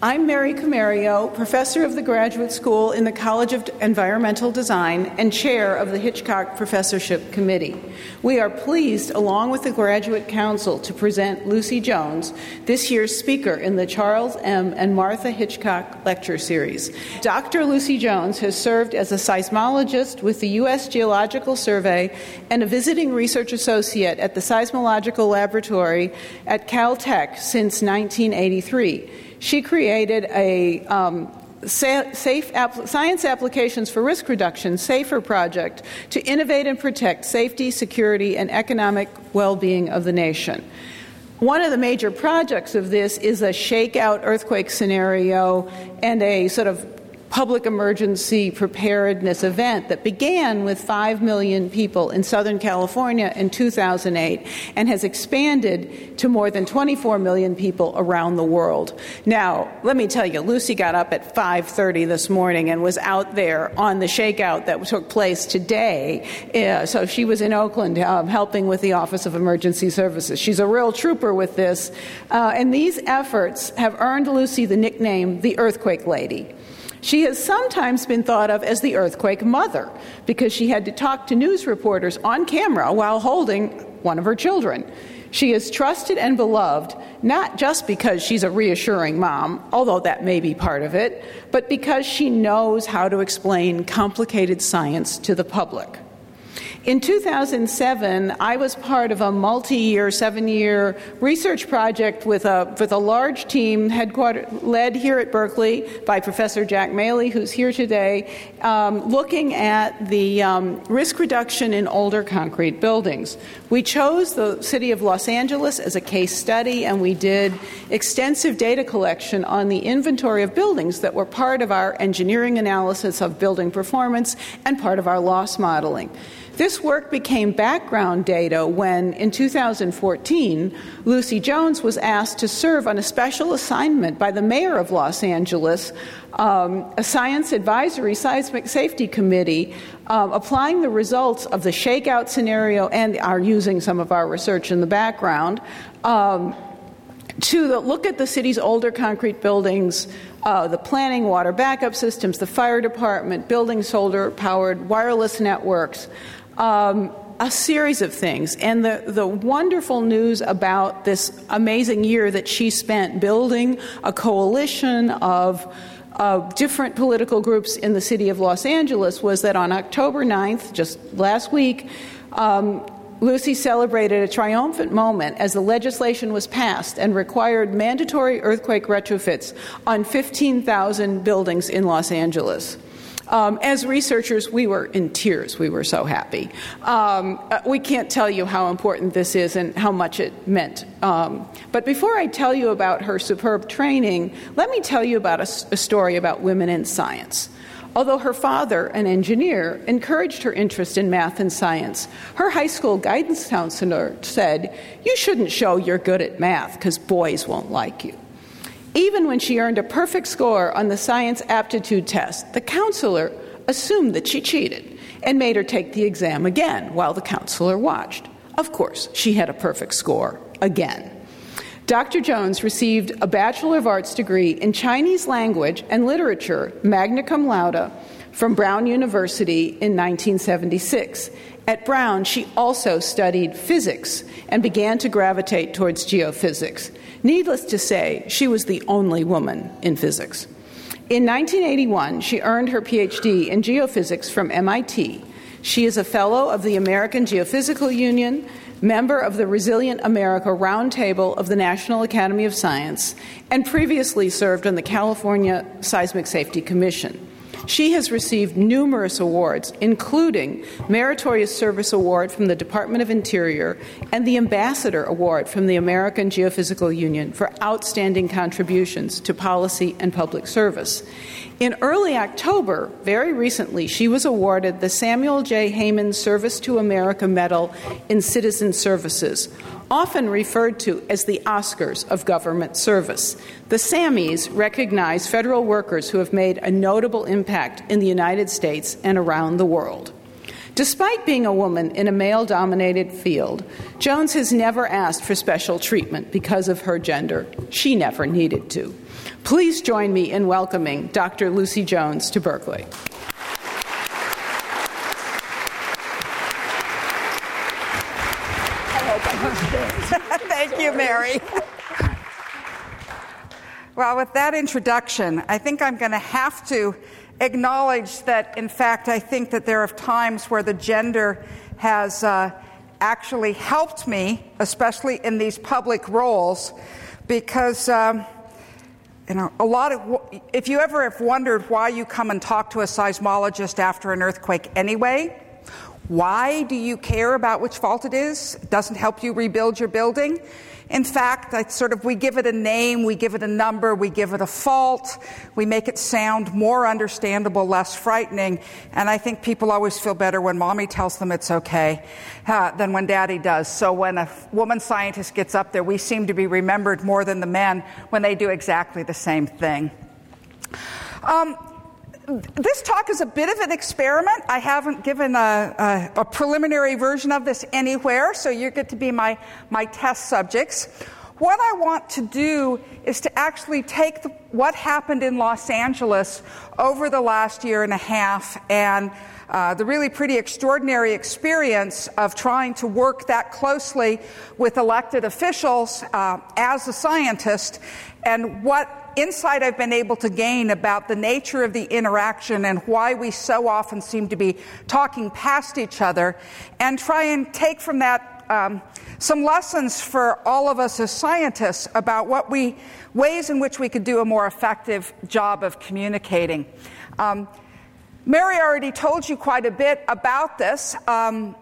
I'm Mary Comerio, professor of the graduate school in the College of Environmental Design and chair of the Hitchcock Professorship Committee. We are pleased, along with the Graduate Council, to present Lucy Jones, this year's speaker in the Charles M. and Martha Hitchcock Lecture Series. Dr. Lucy Jones has served as a seismologist with the U.S. Geological Survey and a visiting research associate at the Seismological Laboratory at Caltech since 1983. She created a um, safe app- science applications for risk reduction safer project to innovate and protect safety security and economic well-being of the nation. One of the major projects of this is a shakeout earthquake scenario and a sort of public emergency preparedness event that began with 5 million people in Southern California in 2008 and has expanded to more than 24 million people around the world. Now, let me tell you, Lucy got up at 5:30 this morning and was out there on the shakeout that took place today. Uh, so she was in Oakland um, helping with the Office of Emergency Services. She's a real trooper with this. Uh, and these efforts have earned Lucy the nickname the Earthquake Lady. She has sometimes been thought of as the earthquake mother because she had to talk to news reporters on camera while holding one of her children. She is trusted and beloved not just because she's a reassuring mom, although that may be part of it, but because she knows how to explain complicated science to the public. In 2007, I was part of a multi year, seven year research project with a, with a large team headquartered, led here at Berkeley by Professor Jack Moehle, who's here today, um, looking at the um, risk reduction in older concrete buildings. We chose the city of Los Angeles as a case study, and we did extensive data collection on the inventory of buildings that were part of our engineering analysis of building performance and part of our loss modeling. This work became background data when, in 2014, Lucy Jones was asked to serve on a special assignment by the mayor of Los Angeles, um, a science advisory seismic safety committee, um, applying the results of the shakeout scenario and are using some of our research in the background. Um, to the, look at the city's older concrete buildings, uh, the planning, water backup systems, the fire department, building solar powered wireless networks, um, a series of things. And the, the wonderful news about this amazing year that she spent building a coalition of uh, different political groups in the city of Los Angeles was that on October 9th, just last week, um, Lucy celebrated a triumphant moment as the legislation was passed and required mandatory earthquake retrofits on 15,000 buildings in Los Angeles. Um, as researchers, we were in tears. We were so happy. Um, uh, we can't tell you how important this is and how much it meant. Um, but before I tell you about her superb training, let me tell you about a, a story about women in science. Although her father, an engineer, encouraged her interest in math and science, her high school guidance counselor said, You shouldn't show you're good at math because boys won't like you. Even when she earned a perfect score on the science aptitude test, the counselor assumed that she cheated and made her take the exam again while the counselor watched. Of course, she had a perfect score again. Dr. Jones received a Bachelor of Arts degree in Chinese language and literature, magna cum laude, from Brown University in 1976. At Brown, she also studied physics and began to gravitate towards geophysics. Needless to say, she was the only woman in physics. In 1981, she earned her PhD in geophysics from MIT. She is a fellow of the American Geophysical Union, member of the Resilient America Roundtable of the National Academy of Science, and previously served on the California Seismic Safety Commission. She has received numerous awards, including Meritorious Service Award from the Department of Interior and the Ambassador Award from the American Geophysical Union for outstanding contributions to policy and public service. In early October, very recently, she was awarded the Samuel J. Heyman Service to America Medal in Citizen Services, often referred to as the Oscars of government service. The Sammys recognize federal workers who have made a notable impact in the United States and around the world. Despite being a woman in a male dominated field, Jones has never asked for special treatment because of her gender. She never needed to. Please join me in welcoming Dr. Lucy Jones to Berkeley. Thank you, Mary. Well, with that introduction, I think I'm going to have to acknowledge that, in fact, I think that there are times where the gender has uh, actually helped me, especially in these public roles, because. Um, you know, a lot of, if you ever have wondered why you come and talk to a seismologist after an earthquake anyway, why do you care about which fault it is? It doesn't help you rebuild your building. In fact, I sort of we give it a name, we give it a number, we give it a fault, we make it sound more understandable, less frightening, and I think people always feel better when mommy tells them it's okay uh, than when daddy does. So when a woman scientist gets up there, we seem to be remembered more than the men when they do exactly the same thing. Um, this talk is a bit of an experiment. I haven't given a, a, a, preliminary version of this anywhere, so you get to be my, my test subjects. What I want to do is to actually take the, what happened in Los Angeles over the last year and a half and uh, the really pretty extraordinary experience of trying to work that closely with elected officials uh, as a scientist and what insight I've been able to gain about the nature of the interaction and why we so often seem to be talking past each other, and try and take from that um, some lessons for all of us as scientists about what we ways in which we could do a more effective job of communicating. Um, Mary already told you quite a bit about this. Um,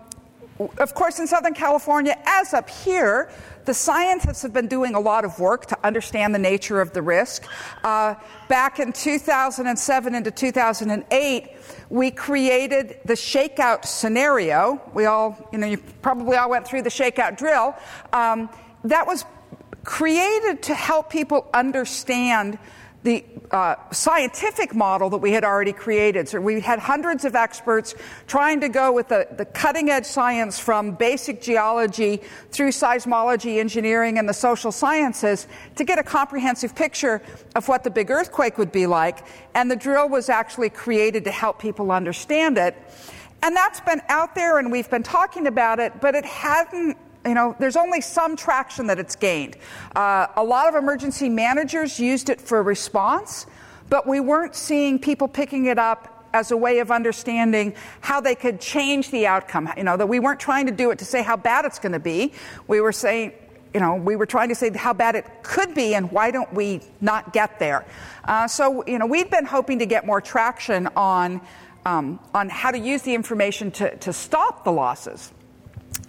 of course, in Southern California, as up here, the scientists have been doing a lot of work to understand the nature of the risk. Uh, back in 2007 into 2008, we created the shakeout scenario. We all, you know, you probably all went through the shakeout drill. Um, that was created to help people understand the uh, scientific model that we had already created. So we had hundreds of experts trying to go with the, the cutting edge science from basic geology through seismology, engineering, and the social sciences to get a comprehensive picture of what the big earthquake would be like. And the drill was actually created to help people understand it. And that's been out there and we've been talking about it, but it hadn't you know, there's only some traction that it's gained. Uh, a lot of emergency managers used it for response, but we weren't seeing people picking it up as a way of understanding how they could change the outcome. You know, that we weren't trying to do it to say how bad it's going to be. We were saying, you know, we were trying to say how bad it could be and why don't we not get there. Uh, so, you know, we've been hoping to get more traction on, um, on how to use the information to, to stop the losses.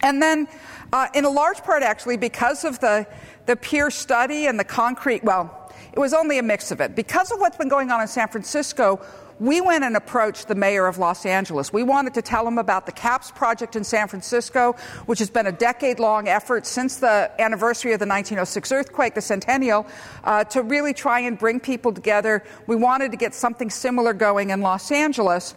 And then, uh, in a large part, actually, because of the, the peer study and the concrete, well, it was only a mix of it. Because of what's been going on in San Francisco, we went and approached the mayor of Los Angeles. We wanted to tell him about the CAPSS project in San Francisco, which has been a decade long effort since the anniversary of the 1906 earthquake, the centennial, uh, to really try and bring people together. We wanted to get something similar going in Los Angeles.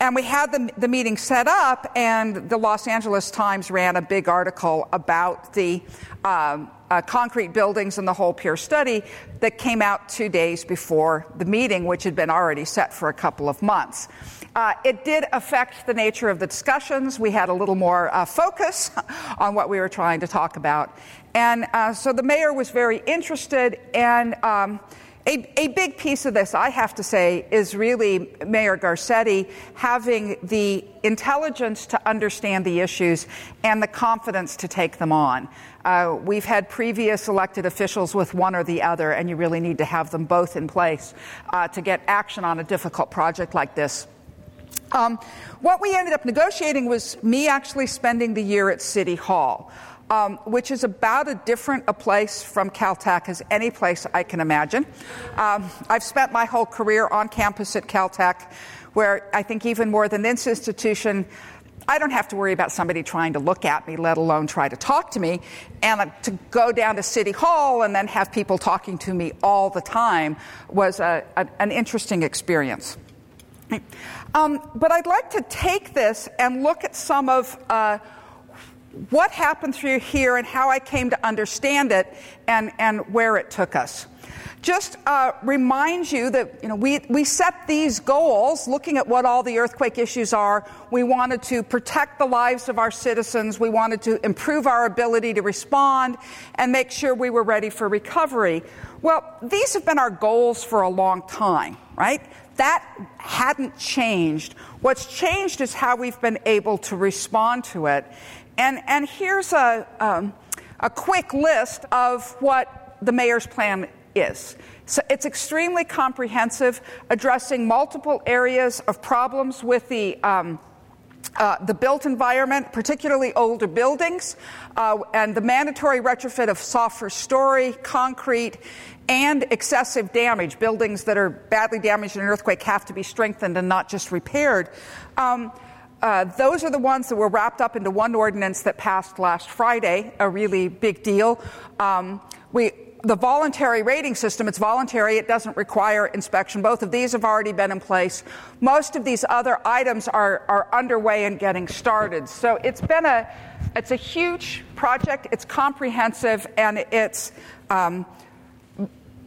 And we had the, the meeting set up, and the Los Angeles Times ran a big article about the um, uh, concrete buildings and the whole peer study that came out two days before the meeting, which had been already set for a couple of months. Uh, it did affect the nature of the discussions. We had a little more uh, focus on what we were trying to talk about. And uh, so the mayor was very interested, and um, a, a, big piece of this, I have to say, is really Mayor Garcetti having the intelligence to understand the issues and the confidence to take them on. Uh, we've had previous elected officials with one or the other, and you really need to have them both in place uh, to get action on a difficult project like this. Um, what we ended up negotiating was me actually spending the year at City Hall um, which is about as different a place from Caltech as any place I can imagine. Um, I've spent my whole career on campus at Caltech, where I think even more than this institution, I don't have to worry about somebody trying to look at me, let alone try to talk to me. And to go down to City Hall and then have people talking to me all the time was a, a, an interesting experience. Um, but I'd like to take this and look at some of uh, what happened through here and how I came to understand it and, and where it took us just uh, remind you that you know, we, we set these goals looking at what all the earthquake issues are. We wanted to protect the lives of our citizens. We wanted to improve our ability to respond and make sure we were ready for recovery. Well, these have been our goals for a long time, right? That hadn't changed. What's changed is how we've been able to respond to it. And, and here's a, um, a quick list of what the mayor's plan is. So it's extremely comprehensive, addressing multiple areas of problems with the um, uh, the built environment, particularly older buildings, uh, and the mandatory retrofit of soft first story, concrete, and excessive damage. Buildings that are badly damaged in an earthquake have to be strengthened and not just repaired. Um, uh, those are the ones that were wrapped up into one ordinance that passed last Friday, a really big deal. Um, we the voluntary rating system, it's voluntary, it doesn't require inspection. Both of these have already been in place. Most of these other items are, are underway and getting started. So it's been a, it's a huge project, it's comprehensive, and it's um,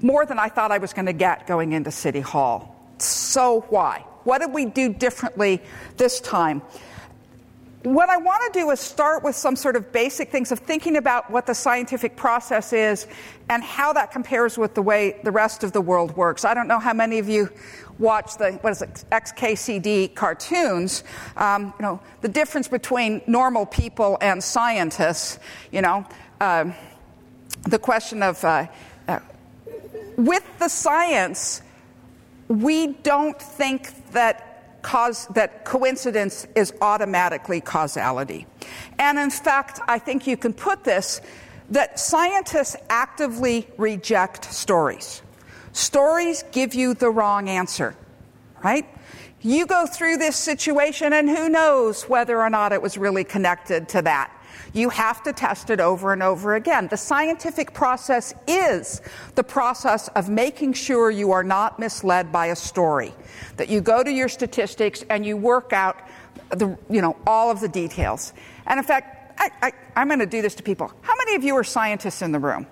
more than I thought I was going to get going into City Hall. So why? What did we do differently this time? What I want to do is start with some sort of basic things of thinking about what the scientific process is and how that compares with the way the rest of the world works. I don't know how many of you watch the what is it XKCD cartoons. Um, you know the difference between normal people and scientists. You know uh, the question of uh, uh, with the science, we don't think that cause, that coincidence is automatically causality. And in fact, I think you can put this that scientists actively reject stories. Stories give you the wrong answer, right? You go through this situation, and who knows whether or not it was really connected to that. You have to test it over and over again. The scientific process is the process of making sure you are not misled by a story, that you go to your statistics and you work out the, you know, all of the details. And in fact, I, I, I'm going to do this to people. How many of you are scientists in the room?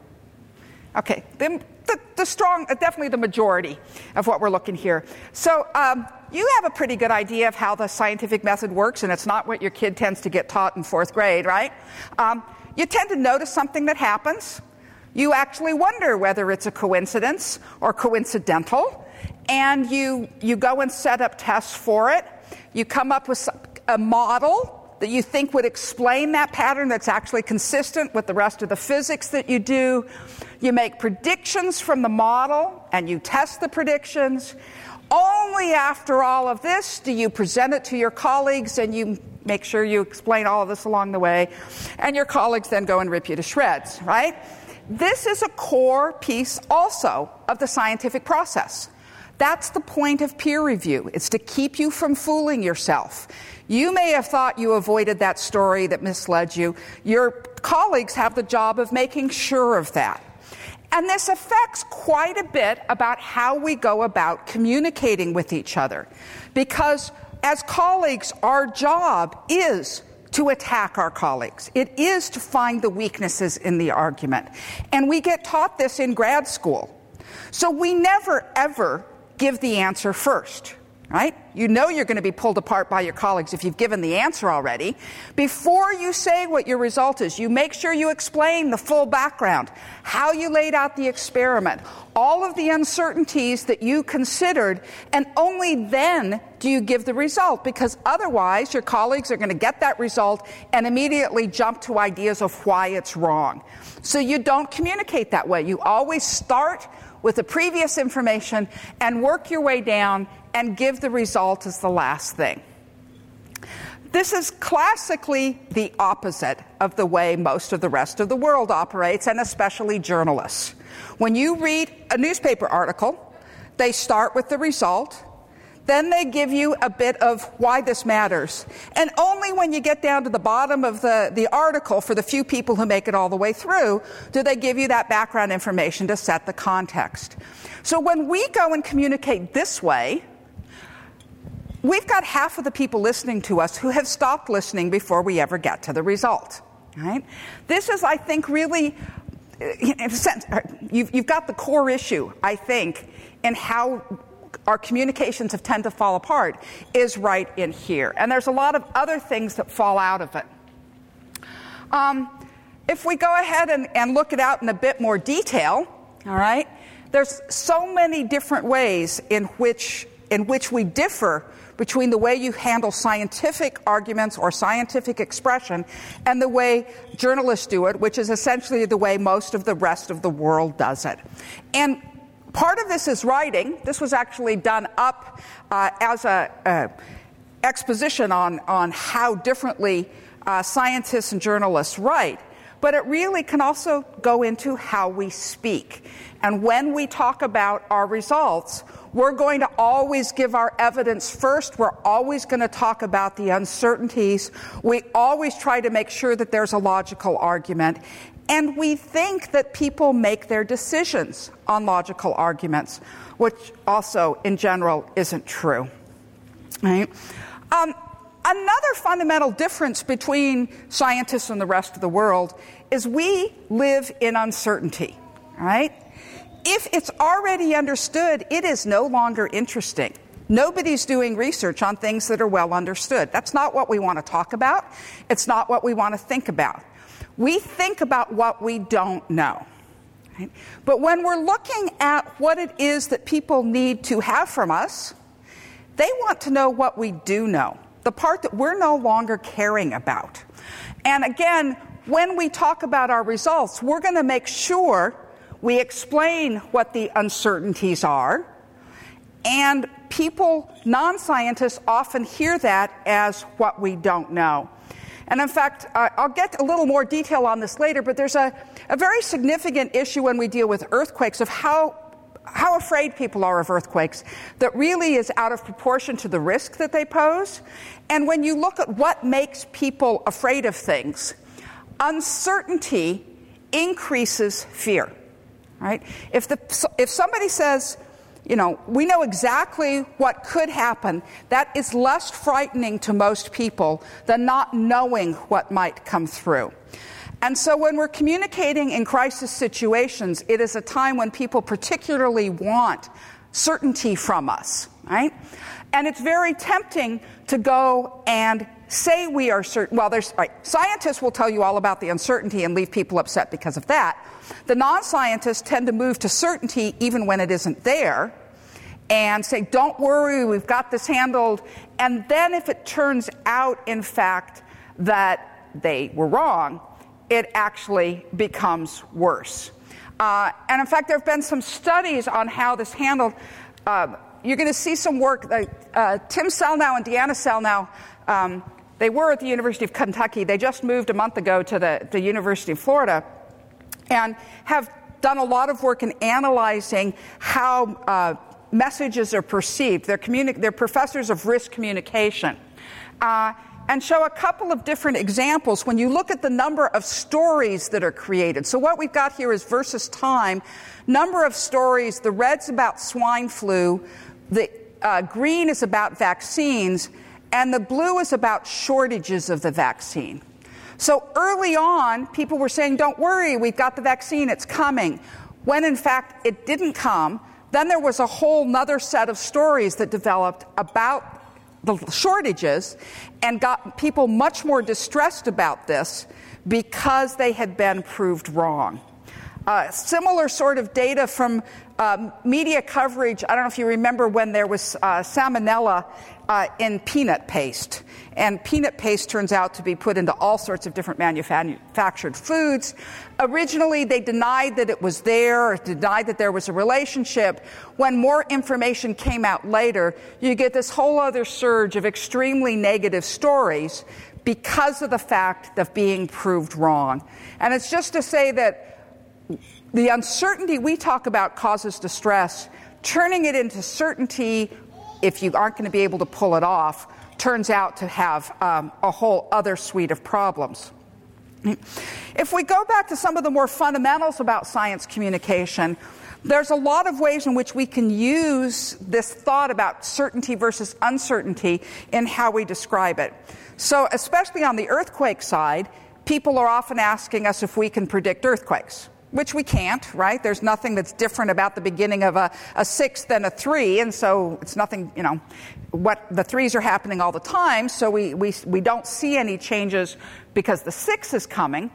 Okay, the, the, the strong, definitely the majority of what we're looking here. So, um, you have a pretty good idea of how the scientific method works, and it's not what your kid tends to get taught in fourth grade, right? Um, you tend to notice something that happens. You actually wonder whether it's a coincidence or coincidental, and you, you go and set up tests for it. You come up with a model that you think would explain that pattern that's actually consistent with the rest of the physics that you do. You make predictions from the model and you test the predictions. Only after all of this do you present it to your colleagues and you make sure you explain all of this along the way, and your colleagues then go and rip you to shreds, right? This is a core piece also of the scientific process. That's the point of peer review. It's to keep you from fooling yourself. You may have thought you avoided that story that misled you. Your colleagues have the job of making sure of that. And this affects quite a bit about how we go about communicating with each other. Because as colleagues, our job is to attack our colleagues. It is to find the weaknesses in the argument. And we get taught this in grad school. So we never, ever give the answer first right? You know you're going to be pulled apart by your colleagues if you've given the answer already. Before you say what your result is, you make sure you explain the full background, how you laid out the experiment, all of the uncertainties that you considered, and only then do you give the result because otherwise your colleagues are going to get that result and immediately jump to ideas of why it's wrong. So you don't communicate that way. You always start with the previous information and work your way down and give the result as the last thing. This is classically the opposite of the way most of the rest of the world operates, and especially journalists. When you read a newspaper article, they start with the result, Then they give you a bit of why this matters. And only when you get down to the bottom of the, the article, for the few people who make it all the way through, do they give you that background information to set the context. So when we go and communicate this way, we've got half of the people listening to us who have stopped listening before we ever get to the result. Right? This is, I think, really, in a sense, you've, you've got the core issue, I think, in how our communications have tend to fall apart is right in here. And there's a lot of other things that fall out of it. Um, if we go ahead and, and look it out in a bit more detail, all right, there's so many different ways in which, in which we differ between the way you handle scientific arguments or scientific expression and the way journalists do it, which is essentially the way most of the rest of the world does it. And Part of this is writing. This was actually done up uh, as an uh, exposition on, on how differently uh, scientists and journalists write. But it really can also go into how we speak. And when we talk about our results, we're going to always give our evidence first. We're always going to talk about the uncertainties. We always try to make sure that there's a logical argument. And we think that people make their decisions on logical arguments, which also, in general, isn't true. Right? Um, another fundamental difference between scientists and the rest of the world is we live in uncertainty. Right? If it's already understood, it is no longer interesting. Nobody's doing research on things that are well understood. That's not what we want to talk about. It's not what we want to think about. We think about what we don't know. Right? But when we're looking at what it is that people need to have from us, they want to know what we do know, the part that we're no longer caring about. And again, when we talk about our results, we're going to make sure we explain what the uncertainties are. And people, non scientists, often hear that as what we don't know. And in fact, uh, I'll get a little more detail on this later, but there's a, a very significant issue when we deal with earthquakes of how how afraid people are of earthquakes that really is out of proportion to the risk that they pose. And when you look at what makes people afraid of things, uncertainty increases fear. Right? If, the, if somebody says, you know, we know exactly what could happen. That is less frightening to most people than not knowing what might come through. And so when we're communicating in crisis situations, it is a time when people particularly want certainty from us, right? And it's very tempting to go and say we are certain. Well, there's right, scientists will tell you all about the uncertainty and leave people upset because of that. The non scientists tend to move to certainty even when it isn't there and say, Don't worry, we've got this handled. And then if it turns out, in fact, that they were wrong, it actually becomes worse. Uh, and in fact, there have been some studies on how this handled. Uh, you're going to see some work. Uh, Tim Sellnow and Deanna Sellnow, um, they were at the University of Kentucky. They just moved a month ago to the, the University of Florida and have done a lot of work in analyzing how uh, messages are perceived. They're, communi- they're professors of risk communication. Uh, and show a couple of different examples when you look at the number of stories that are created. So, what we've got here is versus time number of stories. The red's about swine flu, the uh, green is about vaccines, and the blue is about shortages of the vaccine. So, early on, people were saying, Don't worry, we've got the vaccine, it's coming. When in fact, it didn't come. Then there was a whole nother set of stories that developed about the shortages and got people much more distressed about this because they had been proved wrong. Uh, similar sort of data from um, media coverage. I don't know if you remember when there was uh, salmonella uh, in peanut paste. And peanut paste turns out to be put into all sorts of different manufactured foods. Originally, they denied that it was there, denied that there was a relationship. When more information came out later, you get this whole other surge of extremely negative stories because of the fact of being proved wrong. And it's just to say that the uncertainty we talk about causes distress. Turning it into certainty if you aren't going to be able to pull it off, turns out to have um, a whole other suite of problems. If we go back to some of the more fundamentals about science communication, there's a lot of ways in which we can use this thought about certainty versus uncertainty in how we describe it. So, especially on the earthquake side, people are often asking us if we can predict earthquakes which we can't, right? There's nothing that's different about the beginning of a, a six than a three, and so it's nothing, you know, what the threes are happening all the time, so we, we, we don't see any changes because the six is coming.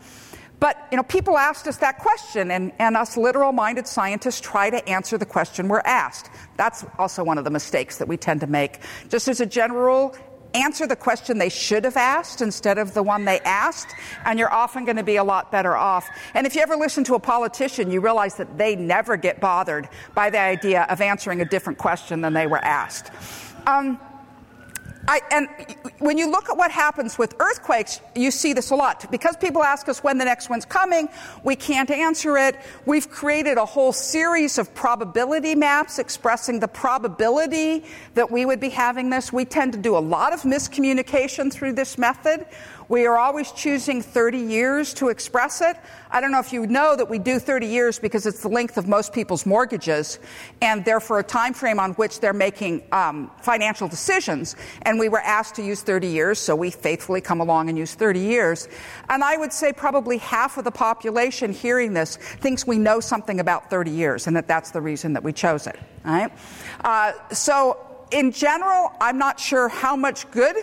But you know, people asked us that question, and, and us literal-minded scientists try to answer the question we're asked. That's also one of the mistakes that we tend to make. Just as a general answer the question they should have asked instead of the one they asked, and you're often going to be a lot better off. And if you ever listen to a politician, you realize that they never get bothered by the idea of answering a different question than they were asked. Um, I, and when you look at what happens with earthquakes, you see this a lot. Because people ask us when the next one's coming, we can't answer it. We've created a whole series of probability maps expressing the probability that we would be having this. We tend to do a lot of miscommunication through this method. We are always choosing 30 years to express it. I don't know if you know that we do 30 years because it's the length of most people's mortgages, and therefore a time frame on which they're making um, financial decisions. And we were asked to use 30 years, so we faithfully come along and use 30 years. And I would say probably half of the population hearing this thinks we know something about 30 years, and that that's the reason that we chose it. Right? Uh, so in general, I'm not sure how much good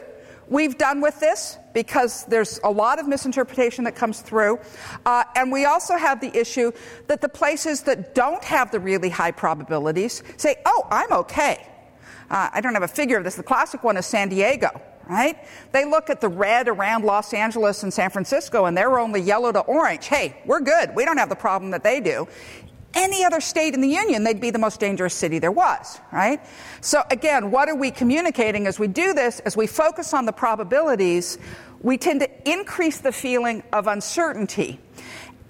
we've done with this because there's a lot of misinterpretation that comes through. Uh, and we also have the issue that the places that don't have the really high probabilities say, oh, I'm okay. Uh, I don't have a figure of this. The classic one is San Diego, right? They look at the red around Los Angeles and San Francisco and they're only yellow to orange. Hey, we're good. We don't have the problem that they do any other state in the union, they'd be the most dangerous city there was, right? So again, what are we communicating as we do this? As we focus on the probabilities, we tend to increase the feeling of uncertainty.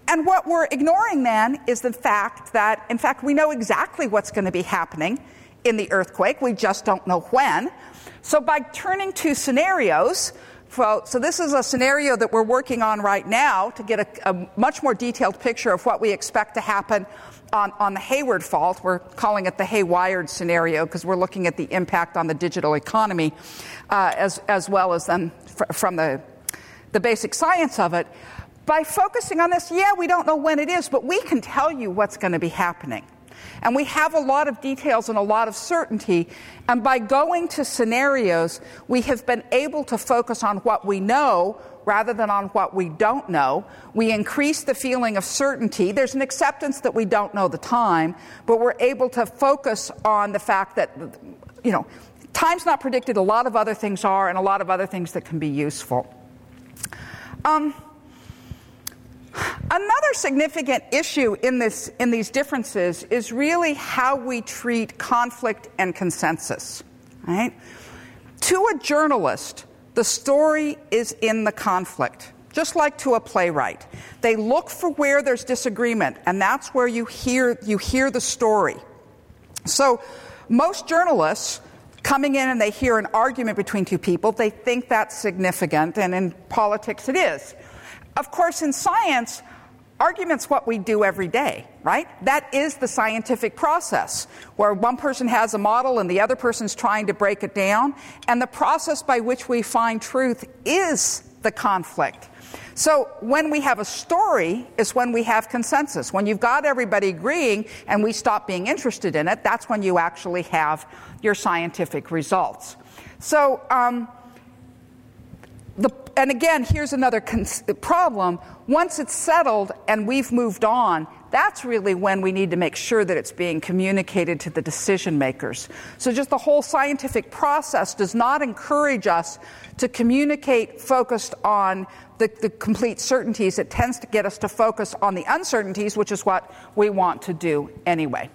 And what we're ignoring then is the fact that, in fact, we know exactly what's going to be happening in the earthquake. We just don't know when. So by turning to scenarios, so this is a scenario that we're working on right now to get a, a much more detailed picture of what we expect to happen on, on the Hayward fault. We're calling it the Haywired scenario because we're looking at the impact on the digital economy uh, as, as well as then fr- from the, the basic science of it. By focusing on this, yeah, we don't know when it is, but we can tell you what's going to be happening. And we have a lot of details and a lot of certainty. And by going to scenarios, we have been able to focus on what we know rather than on what we don't know. We increase the feeling of certainty. There's an acceptance that we don't know the time, but we're able to focus on the fact that, you know, time's not predicted, a lot of other things are, and a lot of other things that can be useful. Um, Another significant issue in, this, in these differences is really how we treat conflict and consensus. Right? To a journalist, the story is in the conflict, just like to a playwright. They look for where there's disagreement, and that's where you hear, you hear the story. So, most journalists coming in and they hear an argument between two people, they think that's significant, and in politics it is. Of course, in science, argument's what we do every day, right? That is the scientific process, where one person has a model and the other person's trying to break it down, and the process by which we find truth is the conflict. So when we have a story is when we have consensus. When you've got everybody agreeing and we stop being interested in it, that's when you actually have your scientific results. So, um, the, and again, here's another problem. Once it's settled and we've moved on, that's really when we need to make sure that it's being communicated to the decision makers. So, just the whole scientific process does not encourage us to communicate focused on the, the, complete certainties. It tends to get us to focus on the uncertainties, which is what we want to do anyway.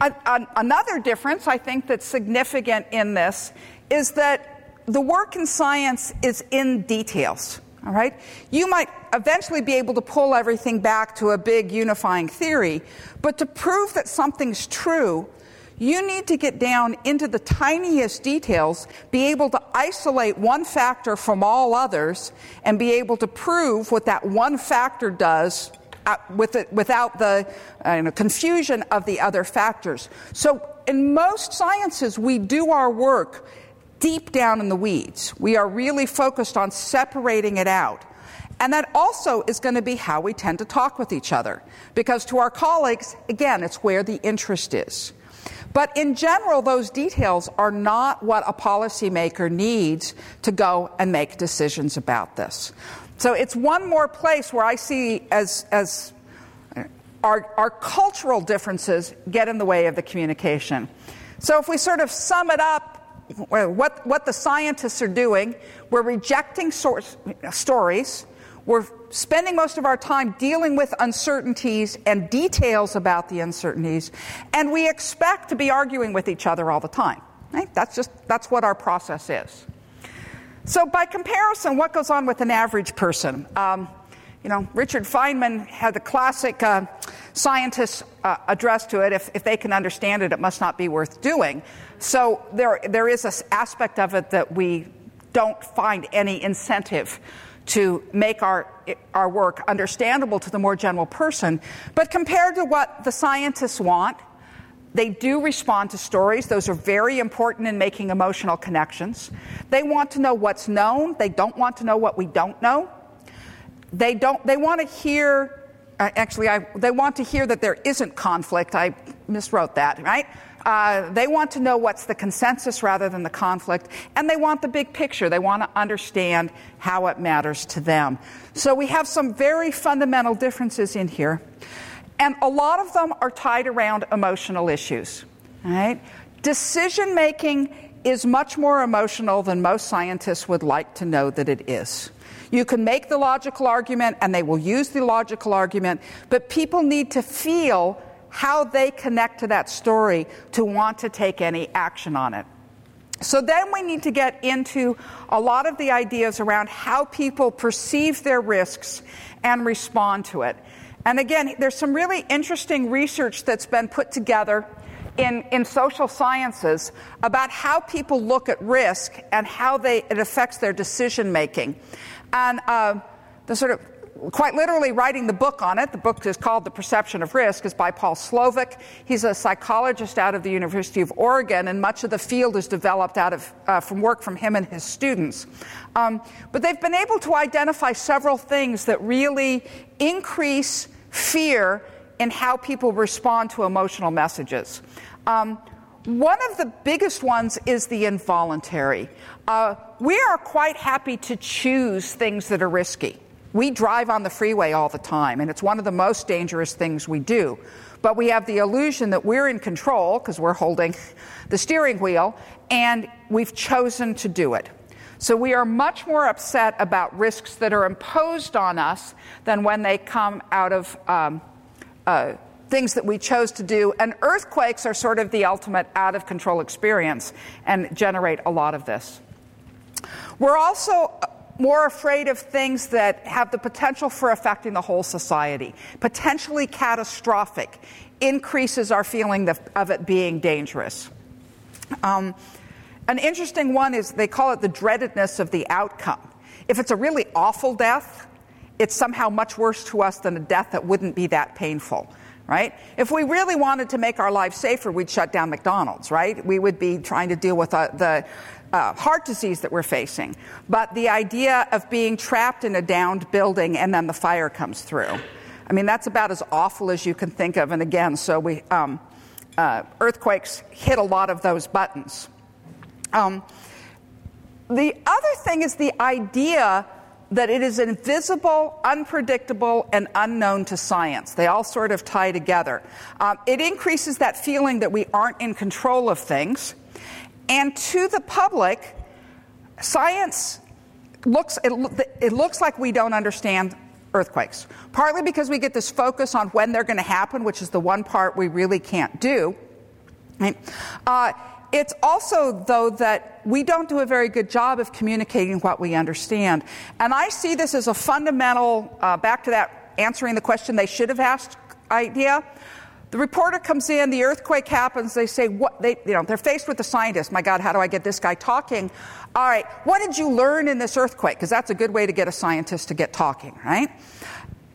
another difference I think that's significant in this is that the work in science is in details. All right? You might eventually be able to pull everything back to a big unifying theory, but to prove that something's true, You need to get down into the tiniest details, be able to isolate one factor from all others, and be able to prove what that one factor does with it, without the uh, know, confusion of the other factors. So, in most sciences, we do our work deep down in the weeds. We are really focused on separating it out. And that also is going to be how we tend to talk with each other. Because to our colleagues, again, it's where the interest is. But in general, those details are not what a policymaker needs to go and make decisions about this. So it's one more place where I see as, as our, our cultural differences get in the way of the communication. So if we sort of sum it up, what, what the scientists are doing, we're rejecting stories, we're spending most of our time dealing with uncertainties and details about the uncertainties, and we expect to be arguing with each other all the time. Right? That's just that's what our process is. So, by comparison, what goes on with an average person? Um, you know, Richard Feynman had the classic uh, scientist uh, address to it if, if they can understand it, it must not be worth doing. So, there, there is an aspect of it that we don't find any incentive to make our, our work understandable to the more general person. But compared to what the scientists want, they do respond to stories. Those are very important in making emotional connections. They want to know what's known. They don't want to know what we don't know. They don't. They want to hear. Uh, actually, I, they want to hear that there isn't conflict. I miswrote that. Right. Uh, they want to know what's the consensus rather than the conflict, and they want the big picture. They want to understand how it matters to them. So we have some very fundamental differences in here. And a lot of them are tied around emotional issues. Right? Decision making is much more emotional than most scientists would like to know that it is. You can make the logical argument, and they will use the logical argument, but people need to feel how they connect to that story to want to take any action on it. So then we need to get into a lot of the ideas around how people perceive their risks and respond to it. And again, there's some really interesting research that's been put together in, in social sciences about how people look at risk and how they, it affects their decision making. And uh, the sort of quite literally writing the book on it. The book is called The Perception of Risk, is by Paul Slovic. He's a psychologist out of the University of Oregon, and much of the field is developed out of uh, from work from him and his students. Um, but they've been able to identify several things that really increase fear in how people respond to emotional messages. Um, one of the biggest ones is the involuntary. Uh, we are quite happy to choose things that are risky. We drive on the freeway all the time, and it's one of the most dangerous things we do. But we have the illusion that we're in control because we're holding the steering wheel, and we've chosen to do it. So we are much more upset about risks that are imposed on us than when they come out of um, uh, things that we chose to do. And earthquakes are sort of the ultimate out of control experience and generate a lot of this. We're also more afraid of things that have the potential for affecting the whole society, potentially catastrophic, increases our feeling of it being dangerous. Um, an interesting one is they call it the dreadedness of the outcome. If it's a really awful death, it's somehow much worse to us than a death that wouldn't be that painful, right? If we really wanted to make our lives safer, we'd shut down McDonald's, right? We would be trying to deal with uh, the uh, heart disease that we're facing. But the idea of being trapped in a downed building and then the fire comes through. I mean, that's about as awful as you can think of. And again, so we, um, uh, earthquakes hit a lot of those buttons. Um, the other thing is the idea that it is invisible, unpredictable, and unknown to science. They all sort of tie together. Um, it increases that feeling that we aren't in control of things. And to the public, science looks, it, it looks like we don't understand earthquakes. Partly because we get this focus on when they're going to happen, which is the one part we really can't do. Right? Uh, it's also, though, that we don't do a very good job of communicating what we understand. And I see this as a fundamental, uh, back to that answering the question they should have asked idea. The reporter comes in, the earthquake happens, they say, what, they, you know, they're faced with the scientist. My God, how do I get this guy talking? All right, what did you learn in this earthquake? Because that's a good way to get a scientist to get talking, right?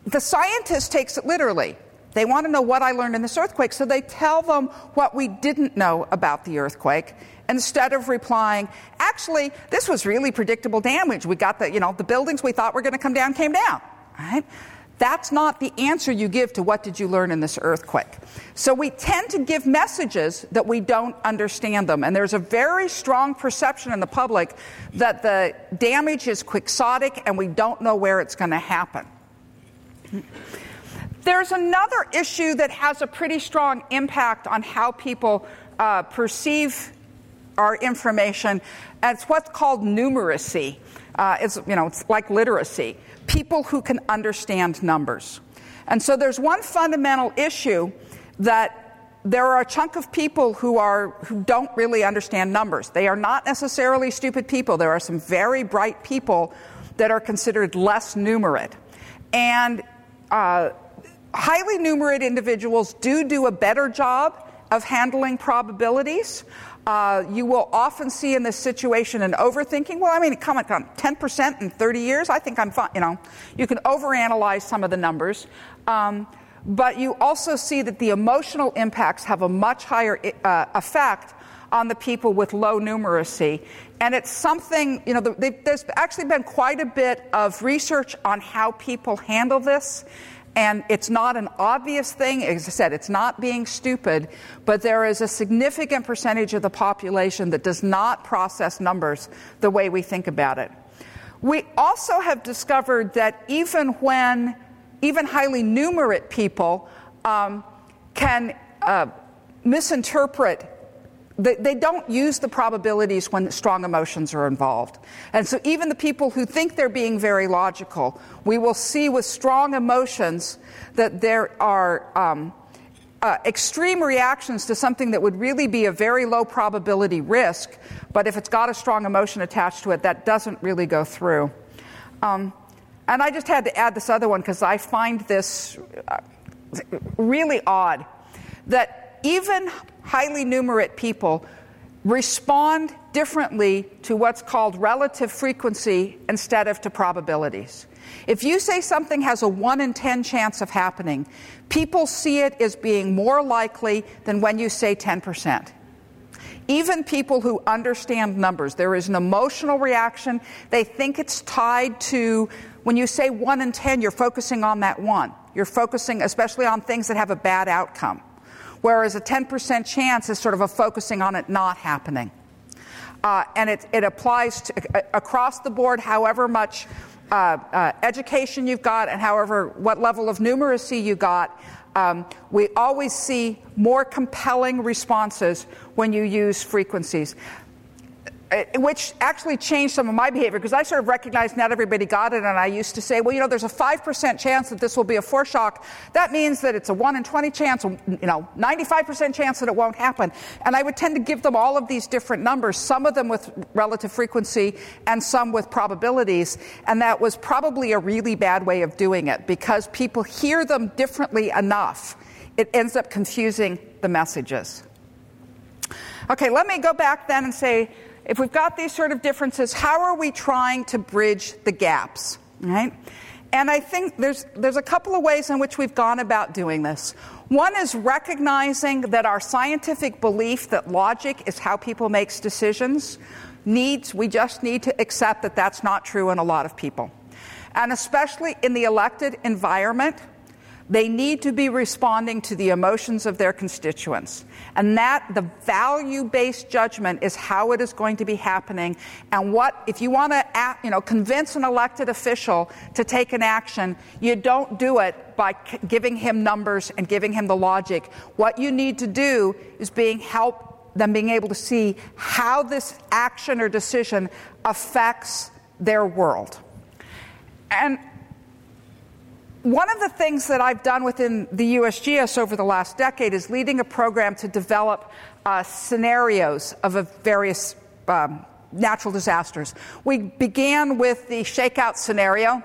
The scientist takes it literally. They want to know what I learned in this earthquake, so they tell them what we didn't know about the earthquake instead of replying, actually, this was really predictable damage. We got the, you know, the buildings we thought were going to come down came down, right? That's not the answer you give to what did you learn in this earthquake. So we tend to give messages that we don't understand them. And there's a very strong perception in the public that the damage is quixotic and we don't know where it's going to happen. There's another issue that has a pretty strong impact on how people uh, perceive our information. And it's what's called numeracy. Uh, it's, you know, it's like literacy. People who can understand numbers. And so there's one fundamental issue that there are a chunk of people who are who don't really understand numbers. They are not necessarily stupid people. There are some very bright people that are considered less numerate. And uh, highly numerate individuals do do a better job of handling probabilities. Uh, you will often see in this situation an overthinking. Well, I mean, come on, 10% in 30 years? I think I'm fine. You know, you can overanalyze some of the numbers. Um, but you also see that the emotional impacts have a much higher uh, effect on the people with low numeracy. And it's something, you know, there's actually been quite a bit of research on how people handle this. And it's not an obvious thing. As I said, it's not being stupid, but there is a significant percentage of the population that does not process numbers the way we think about it. We also have discovered that even when, even highly numerate people um, can uh, misinterpret they, don't use the probabilities when strong emotions are involved. And so, even the people who think they're being very logical, we will see with strong emotions that there are um, uh, extreme reactions to something that would really be a very low probability risk, but if it's got a strong emotion attached to it, that doesn't really go through. Um, and I just had to add this other one because I find this uh, really odd that even highly numerate people respond differently to what's called relative frequency instead of to probabilities. If you say something has a 1 in 10 chance of happening, people see it as being more likely than when you say 10%. Even people who understand numbers, there is an emotional reaction. They think it's tied to when you say 1 in 10, you're focusing on that 1. You're focusing especially on things that have a bad outcome whereas a 10% chance is sort of a focusing on it not happening. Uh, and it, it applies to, uh, across the board, however much uh, uh, education you've got and however what level of numeracy you got. Um, we always see more compelling responses when you use frequencies. Uh, which actually changed some of my behavior because I sort of recognized not everybody got it, and I used to say, well, you know, there's a 5% chance that this will be a foreshock. That means that it's a 1 in 20 chance, you know, 95% chance that it won't happen. And I would tend to give them all of these different numbers, some of them with relative frequency and some with probabilities. And that was probably a really bad way of doing it because people hear them differently enough. It ends up confusing the messages. Okay, let me go back then and say, if we've got these sort of differences, how are we trying to bridge the gaps? Right? And I think there's, there's a couple of ways in which we've gone about doing this. One is recognizing that our scientific belief that logic is how people make decisions needs, we just need to accept that that's not true in a lot of people. And especially in the elected environment, they need to be responding to the emotions of their constituents. And that, the value based judgment, is how it is going to be happening. And what, if you want to you know, convince an elected official to take an action, you don't do it by giving him numbers and giving him the logic. What you need to do is being help them being able to see how this action or decision affects their world. And one of the things that I've done within the USGS over the last decade is leading a program to develop uh, scenarios of various um, natural disasters. We began with the shakeout scenario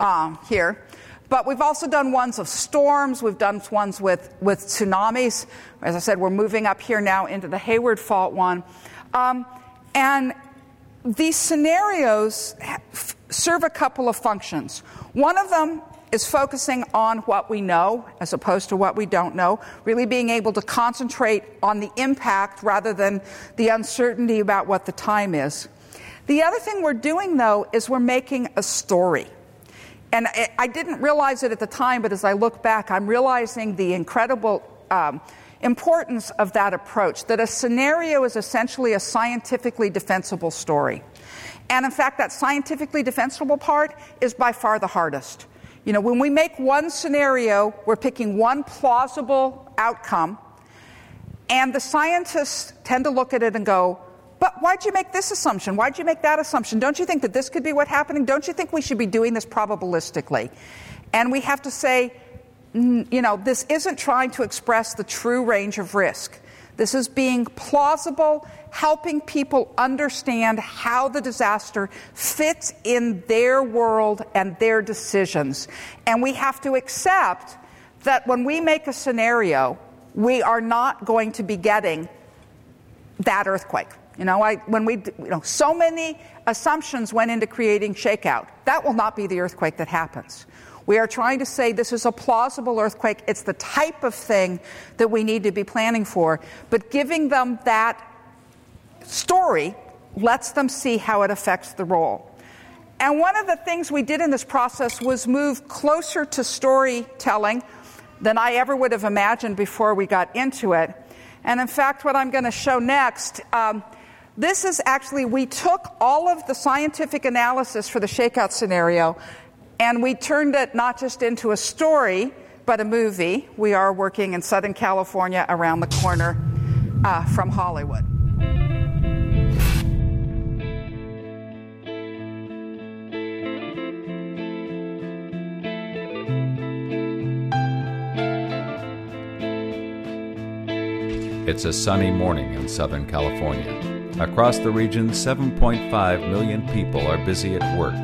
uh, here. But we've also done ones of storms, we've done ones with, with tsunamis. As I said, we're moving up here now into the Hayward Fault one. Um, and these scenarios serve a couple of functions. One of them is focusing on what we know as opposed to what we don't know, really being able to concentrate on the impact rather than the uncertainty about what the time is. The other thing we're doing, though, is we're making a story. And I didn't realize it at the time, but as I look back, I'm realizing the incredible um, importance of that approach that a scenario is essentially a scientifically defensible story. And in fact, that scientifically defensible part is by far the hardest. You know, when we make one scenario, we're picking one plausible outcome, and the scientists tend to look at it and go, but why'd you make this assumption? Why'd you make that assumption? Don't you think that this could be what's happening? Don't you think we should be doing this probabilistically? And we have to say, you know, this isn't trying to express the true range of risk. This is being plausible, helping people understand how the disaster fits in their world and their decisions. And we have to accept that when we make a scenario, we are not going to be getting that earthquake. You know, I, when we, you know, so many assumptions went into creating shakeout. That will not be the earthquake that happens. We are trying to say this is a plausible earthquake. It's the type of thing that we need to be planning for. But giving them that story lets them see how it affects the role. And one of the things we did in this process was move closer to storytelling than I ever would have imagined before we got into it. And in fact, what I'm going to show next, um, this is actually, we took all of the scientific analysis for the shakeout scenario and we turned it not just into a story, but a movie. We are working in Southern California around the corner uh, from Hollywood. It's a sunny morning in Southern California. Across the region, 7.5 million people are busy at work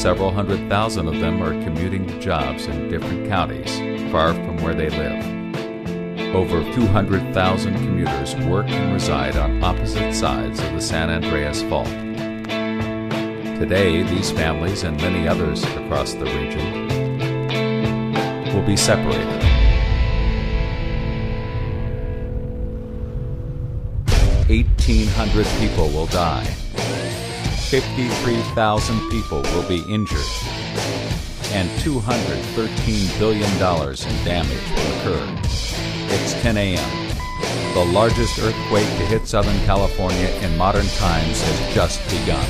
Several hundred thousand of them are commuting to jobs in different counties, far from where they live. Over 200,000 commuters work and reside on opposite sides of the San Andreas Fault. Today, these families and many others across the region will be separated. Eighteen hundred people will die 53,000 people will be injured, and $213 billion in damage will occur. It's 10 a.m. The largest earthquake to hit Southern California in modern times has just begun.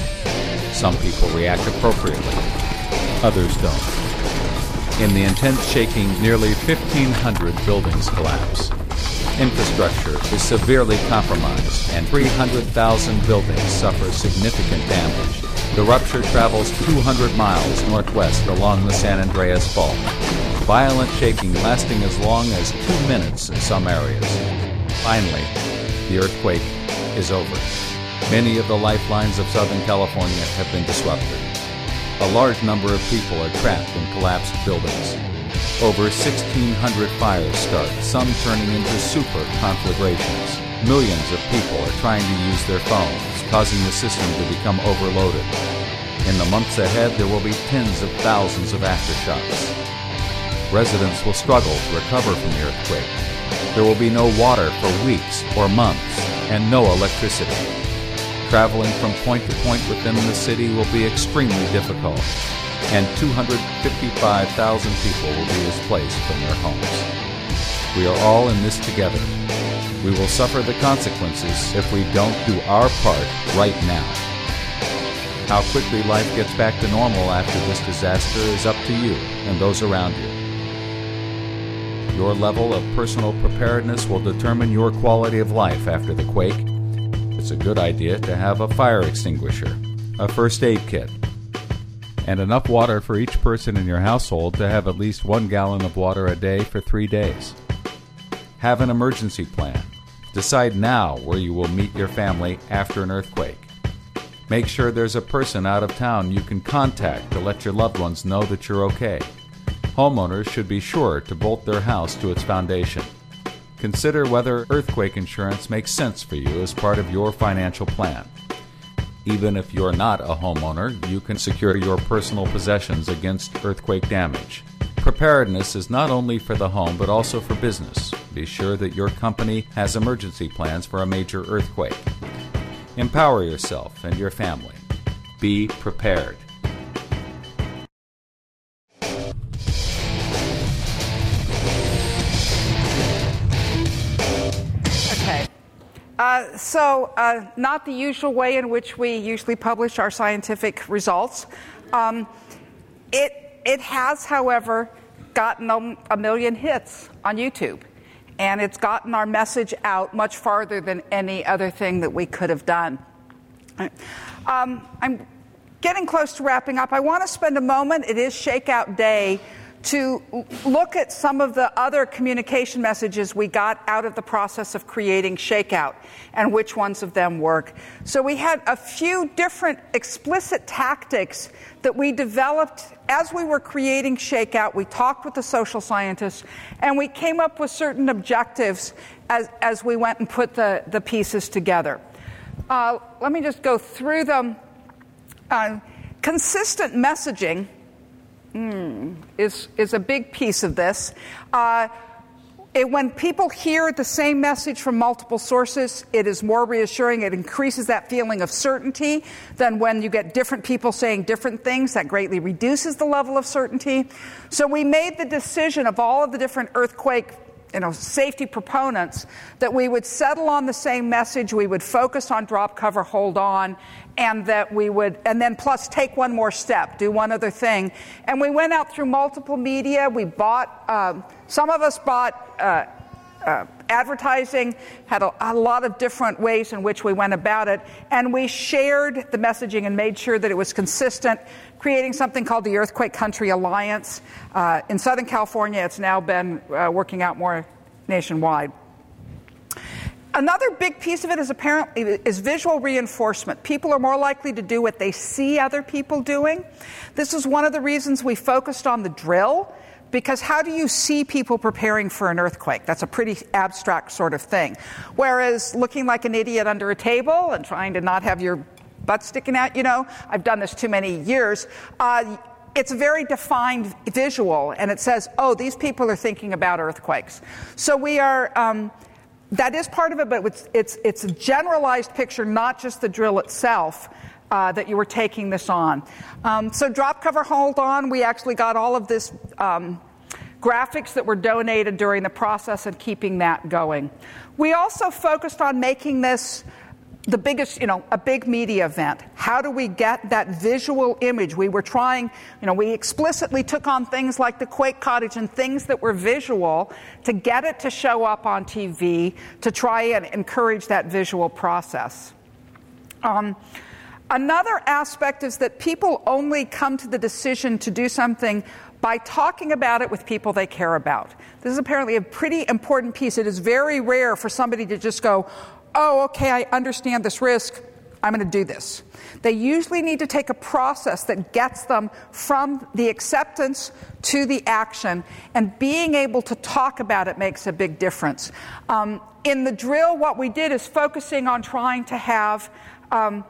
Some people react appropriately, others don't. In the intense shaking, nearly 1,500 buildings collapse infrastructure is severely compromised and 300,000 buildings suffer significant damage. The rupture travels 200 miles northwest along the San Andreas Fault, violent shaking lasting as long as two minutes in some areas. Finally, the earthquake is over. Many of the lifelines of Southern California have been disrupted. A large number of people are trapped in collapsed buildings. Over 1,600 fires start, some turning into super conflagrations. Millions of people are trying to use their phones, causing the system to become overloaded. In the months ahead, there will be tens of thousands of aftershocks. Residents will struggle to recover from the earthquake. There will be no water for weeks or months, and no electricity. Traveling from point to point within the city will be extremely difficult and 255,000 people will be displaced from their homes. We are all in this together. We will suffer the consequences if we don't do our part right now. How quickly life gets back to normal after this disaster is up to you and those around you. Your level of personal preparedness will determine your quality of life after the quake. It's a good idea to have a fire extinguisher, a first aid kit, and enough water for each person in your household to have at least one gallon of water a day for three days. Have an emergency plan. Decide now where you will meet your family after an earthquake. Make sure there's a person out of town you can contact to let your loved ones know that you're okay. Homeowners should be sure to bolt their house to its foundation. Consider whether earthquake insurance makes sense for you as part of your financial plan. Even if you're not a homeowner, you can secure your personal possessions against earthquake damage. Preparedness is not only for the home but also for business. Be sure that your company has emergency plans for a major earthquake. Empower yourself and your family. Be prepared. Uh, so, uh, not the usual way in which we usually publish our scientific results. Um, it, it has, however, gotten a, a million hits on YouTube and it's gotten our message out much farther than any other thing that we could have done. Um, I'm getting close to wrapping up. I want to spend a moment, it is Shakeout Day, to look at some of the other communication messages we got out of the process of creating Shakeout and which ones of them work. So we had a few different explicit tactics that we developed as we were creating Shakeout. We talked with the social scientists and we came up with certain objectives as, as we went and put the, the pieces together. Uh, let me just go through them. Uh, consistent messaging mm, is, is a big piece of this. Uh, it, when people hear the same message from multiple sources, it is more reassuring. It increases that feeling of certainty than when you get different people saying different things. That greatly reduces the level of certainty. So we made the decision of all of the different earthquake you know, safety proponents that we would settle on the same message, we would focus on drop cover, hold on, and that we would, and then plus take one more step, do one other thing. And we went out through multiple media. We bought, um, some of us bought uh, uh, advertising, had a, a, lot of different ways in which we went about it, and we shared the messaging and made sure that it was consistent, creating something called the Earthquake Country Alliance. Uh, in Southern California, it's now been uh, working out more nationwide. Another big piece of it is apparently is visual reinforcement. People are more likely to do what they see other people doing. This is one of the reasons we focused on the drill because how do you see people preparing for an earthquake? That's a pretty abstract sort of thing. Whereas looking like an idiot under a table and trying to not have your butt sticking out, you know, I've done this too many years. Uh, it's a very defined visual, and it says, oh, these people are thinking about earthquakes. So we are. Um, that is part of it, but it's, it's, it's a generalized picture, not just the drill itself. Uh, that you were taking this on. Um, so, drop cover, hold on. We actually got all of this um, graphics that were donated during the process and keeping that going. We also focused on making this the biggest, you know, a big media event. How do we get that visual image? We were trying, you know, we explicitly took on things like the Quake Cottage and things that were visual to get it to show up on TV to try and encourage that visual process. Um, another aspect is that people only come to the decision to do something by talking about it with people they care about. This is apparently a pretty important piece. It is very rare for somebody to just go, oh, okay, I understand this risk. I'm going to do this. They usually need to take a process that gets them from the acceptance to the action, and being able to talk about it makes a big difference. Um, in the drill, what we did is focusing on trying to have um,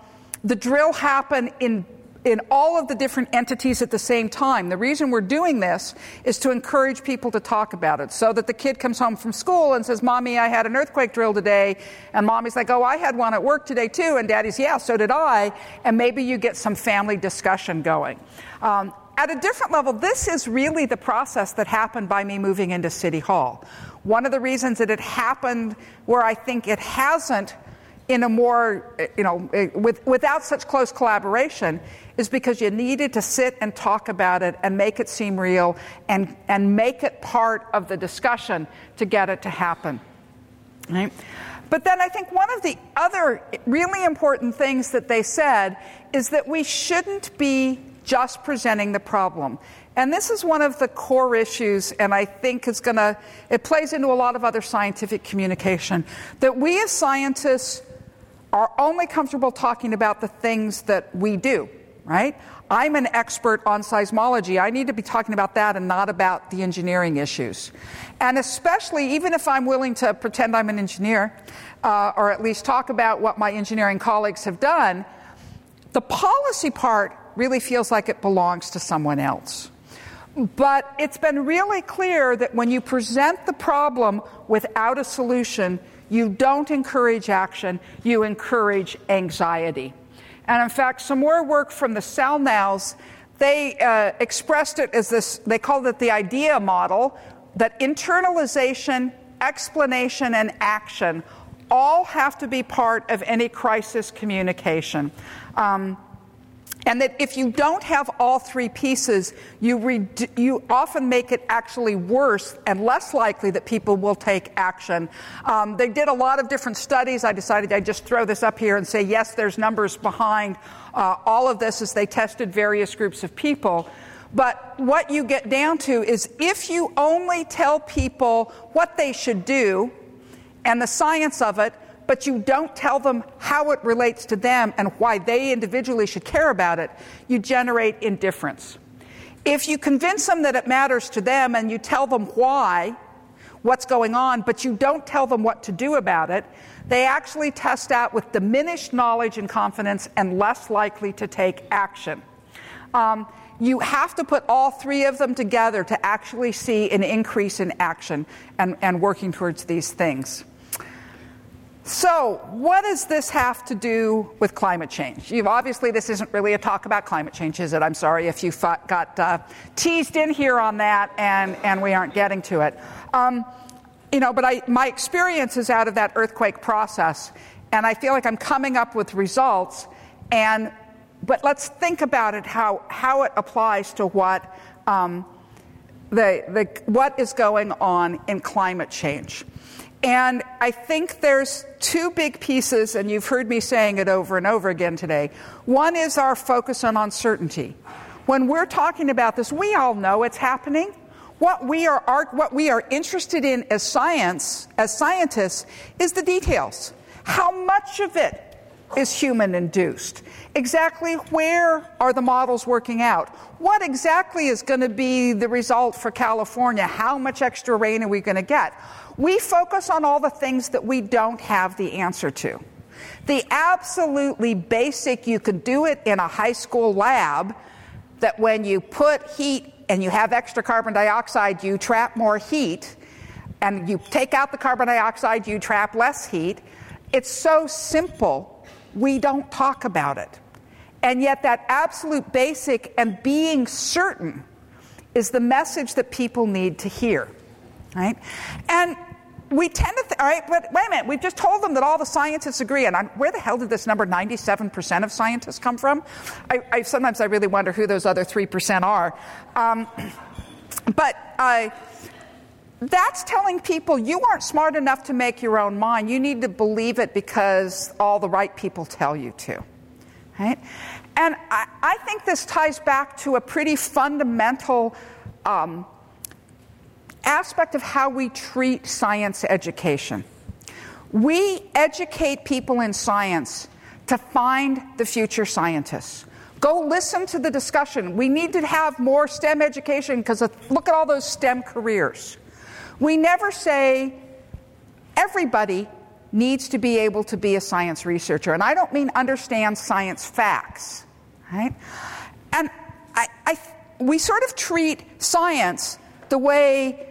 the drill happen in in all of the different entities at the same time. The reason we're doing this is to encourage people to talk about it so that the kid comes home from school and says, Mommy, I had an earthquake drill today. And mommy's like, Oh, I had one at work today too. And daddy's, Yeah, so did I. And maybe you get some family discussion going. Um, at a different level, this is really the process that happened by me moving into City Hall. One of the reasons that it happened where I think it hasn't in a more, eh, you know, eh, with, without such close collaboration is because you needed to sit and talk about it and make it seem real and, and make it part of the discussion to get it to happen. Right? But then I think one of the other really important things that they said is that we shouldn't be just presenting the problem. And this is one of the core issues, and I think it's going to, it plays into a lot of other scientific communication, that we as scientists are only comfortable talking about the things that we do, right? I'm an expert on seismology. I need to be talking about that and not about the engineering issues. And especially, even if I'm willing to pretend I'm an engineer, uh, or at least talk about what my engineering colleagues have done, the policy part really feels like it belongs to someone else. But it's been really clear that when you present the problem without a solution, you don't encourage action, you encourage anxiety. And in fact, some more work from the Sellnows, they uh, expressed it as this, they called it the idea model, that internalization, explanation, and action all have to be part of any crisis communication. Um, and that if you don't have all three pieces, you, re- you often make it actually worse and less likely that people will take action. Um, they did a lot of different studies. I decided I'd just throw this up here and say, yes, there's numbers behind uh, all of this as they tested various groups of people. But what you get down to is if you only tell people what they should do and the science of it, but you don't tell them how it relates to them and why they individually should care about it, you generate indifference. If you convince them that it matters to them and you tell them why, what's going on, but you don't tell them what to do about it, they actually test out with diminished knowledge and confidence and less likely to take action. Um, you have to put all three of them together to actually see an increase in action and, and working towards these things. So, what does this have to do with climate change? You've, obviously, this isn't really a talk about climate change, is it? I'm sorry if you got uh, teased in here on that and, and we aren't getting to it. Um, you know, but I, my experience is out of that earthquake process, and I feel like I'm coming up with results. And but let's think about it how how it applies to what um, the, the what is going on in climate change. And I think there's two big pieces, and you've heard me saying it over and over again today. One is our focus on uncertainty. When we're talking about this, we all know it's happening. What we are, what we are interested in as science, as scientists, is the details. How much of it is human induced? Exactly where are the models working out? What exactly is going to be the result for California? How much extra rain are we going to get? We focus on all the things that we don't have the answer to. The absolutely basic, you can do it in a high school lab, that when you put heat and you have extra carbon dioxide, you trap more heat, and you take out the carbon dioxide, you trap less heat. It's so simple, we don't talk about it. And yet, that absolute basic and being certain is the message that people need to hear. Right? And we tend to, th- all right, but wait a minute, we've just told them that all the scientists agree. And I'm, where the hell did this number 97% of scientists come from? I, I, sometimes I really wonder who those other 3% are. Um, but uh, that's telling people you aren't smart enough to make your own mind. You need to believe it because all the right people tell you to. Right? And I, I think this ties back to a pretty fundamental. Um, aspect of how we treat science education. We educate people in science to find the future scientists. Go listen to the discussion. We need to have more STEM education because look at all those STEM careers. We never say everybody needs to be able to be a science researcher. And I don't mean understand science facts, right? And I, I, we sort of treat science the way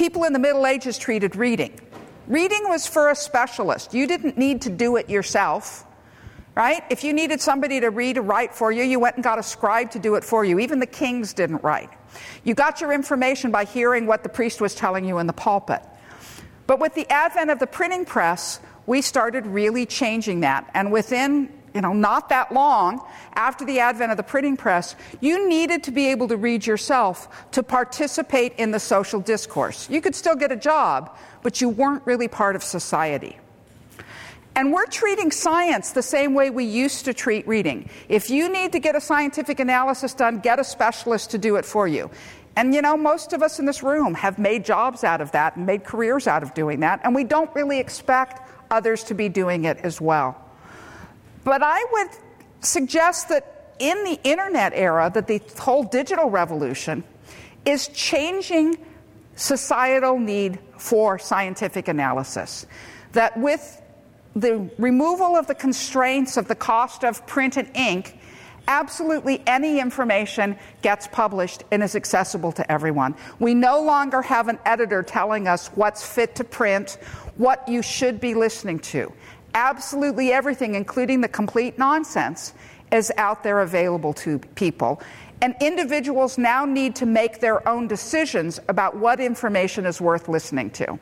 people in the Middle Ages treated reading. Reading was for a specialist. You didn't need to do it yourself, right? If you needed somebody to read or write for you, you went and got a scribe to do it for you. Even the kings didn't write. You got your information by hearing what the priest was telling you in the pulpit. But with the advent of the printing press, we started really changing that. And within you know, not that long after the advent of the printing press, you needed to be able to read yourself to participate in the social discourse. You could still get a job, but you weren't really part of society. And we're treating science the same way we used to treat reading. If you need to get a scientific analysis done, get a specialist to do it for you. And you know, most of us in this room have made jobs out of that and made careers out of doing that, and we don't really expect others to be doing it as well. But I would suggest that in the internet era, that the whole digital revolution is changing societal need for scientific analysis. That with the removal of the constraints of the cost of print and ink, absolutely any information gets published and is accessible to everyone. We no longer have an editor telling us what's fit to print, what you should be listening to. Absolutely everything, including the complete nonsense, is out there available to people. And individuals now need to make their own decisions about what information is worth listening to.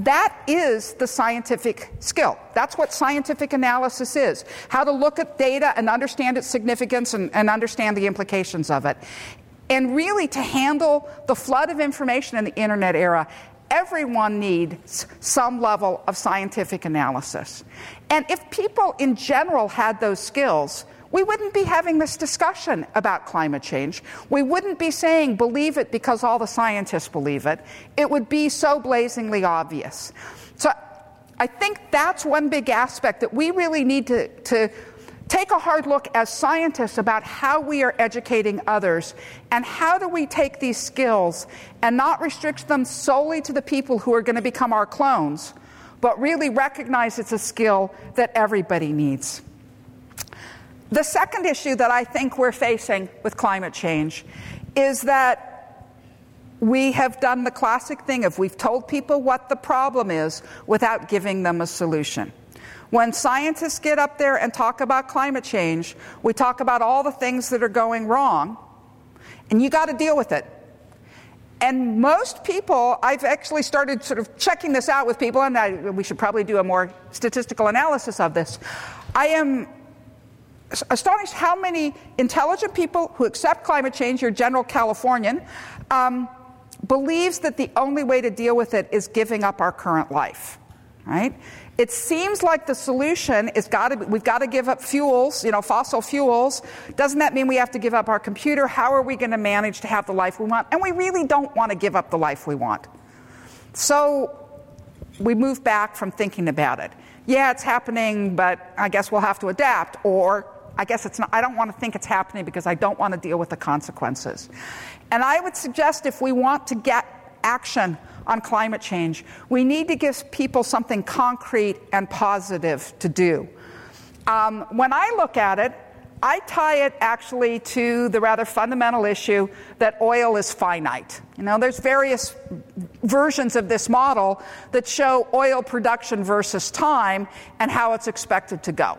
That is the scientific skill. That's what scientific analysis is how to look at data and understand its significance and, and, understand the implications of it. And really, to handle the flood of information in the internet era, everyone needs some level of scientific analysis. And if people in general had those skills, we wouldn't be having this discussion about climate change. We wouldn't be saying, believe it because all the scientists believe it. It would be so blazingly obvious. So I think that's one big aspect that we really need to, to take a hard look as scientists about how we are educating others and how do we take these skills and not restrict them solely to the people who are going to become our clones, but really recognize it's a skill that everybody needs. The second issue that I think we're facing with climate change is that we have done the classic thing of we've told people what the problem is without giving them a solution. When scientists get up there and talk about climate change, we talk about all the things that are going wrong, and you got to deal with it. And most people, I've actually started sort of checking this out with people, and I, we should probably do a more statistical analysis of this. I am astonished how many intelligent people who accept climate change, your general Californian, um, believes that the only way to deal with it is giving up our current life. Right? It seems like the solution is got to we've got to give up fuels, you know, fossil fuels. Doesn't that mean we have to give up our computer? How are we going to manage to have the life we want? And we really don't want to give up the life we want. So we move back from thinking about it. Yeah, it's happening, but I guess we'll have to adapt. Or I guess it's not, I don't want to think it's happening because I don't want to deal with the consequences. And I would suggest if we want to get action on climate change, we need to give people something concrete and positive to do. Um, when I look at it, I tie it actually to the rather fundamental issue that oil is finite. You know, there's various versions of this model that show oil production versus time and how it's expected to go.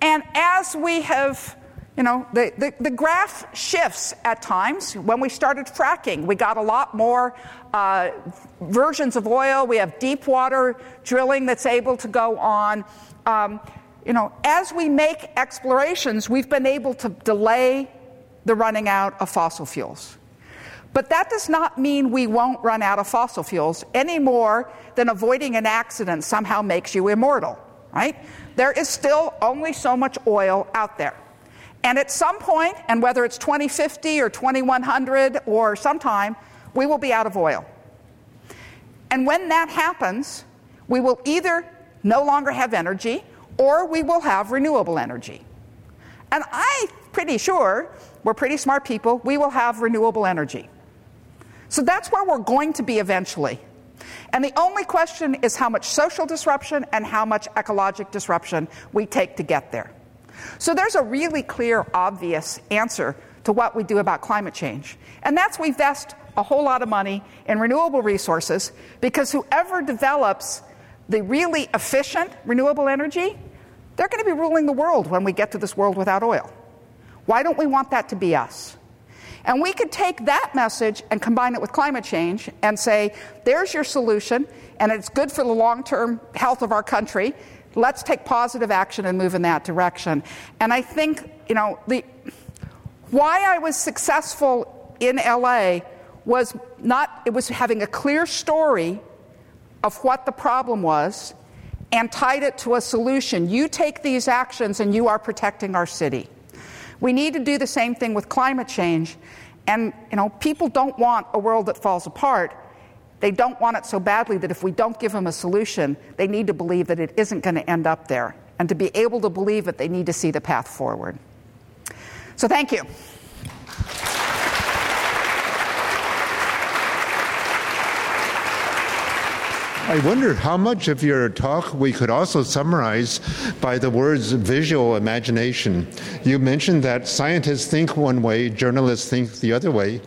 And as we have, you know, the, the, the, graph shifts at times. When we started fracking, we got a lot more uh, versions of oil. We have deep water drilling that's able to go on. Um, you know, as we make explorations, we've been able to delay the running out of fossil fuels. But that does not mean we won't run out of fossil fuels any more than avoiding an accident somehow makes you immortal, right? there is still only so much oil out there. And at some point, and whether it's 2050 or 2100 or sometime, we will be out of oil. And when that happens, we will either no longer have energy or we will have renewable energy. And I'm pretty sure, we're pretty smart people, we will have renewable energy. So that's where we're going to be eventually. And the only question is how much social disruption and how much ecologic disruption we take to get there. So there's a really clear, obvious answer to what we do about climate change. And that's we invest a whole lot of money in renewable resources because whoever develops the really efficient renewable energy, they're going to be ruling the world when we get to this world without oil. Why don't we want that to be us? And we could take that message and combine it with climate change and say, there's your solution, and it's good for the long term health of our country. Let's take positive action and move in that direction. And I think, you know, the, why I was successful in LA was not, it was having a clear story of what the problem was and tied it to a solution. You take these actions and you are protecting our city. We need to do the same thing with climate change. And, you know, people don't want a world that falls apart. They don't want it so badly that if we don't give them a solution, they need to believe that it isn't going to end up there. And to be able to believe it, they need to see the path forward. So, thank you. I wonder how much of your talk we could also summarize by the words visual imagination. You mentioned that scientists think one way, journalists think the other way.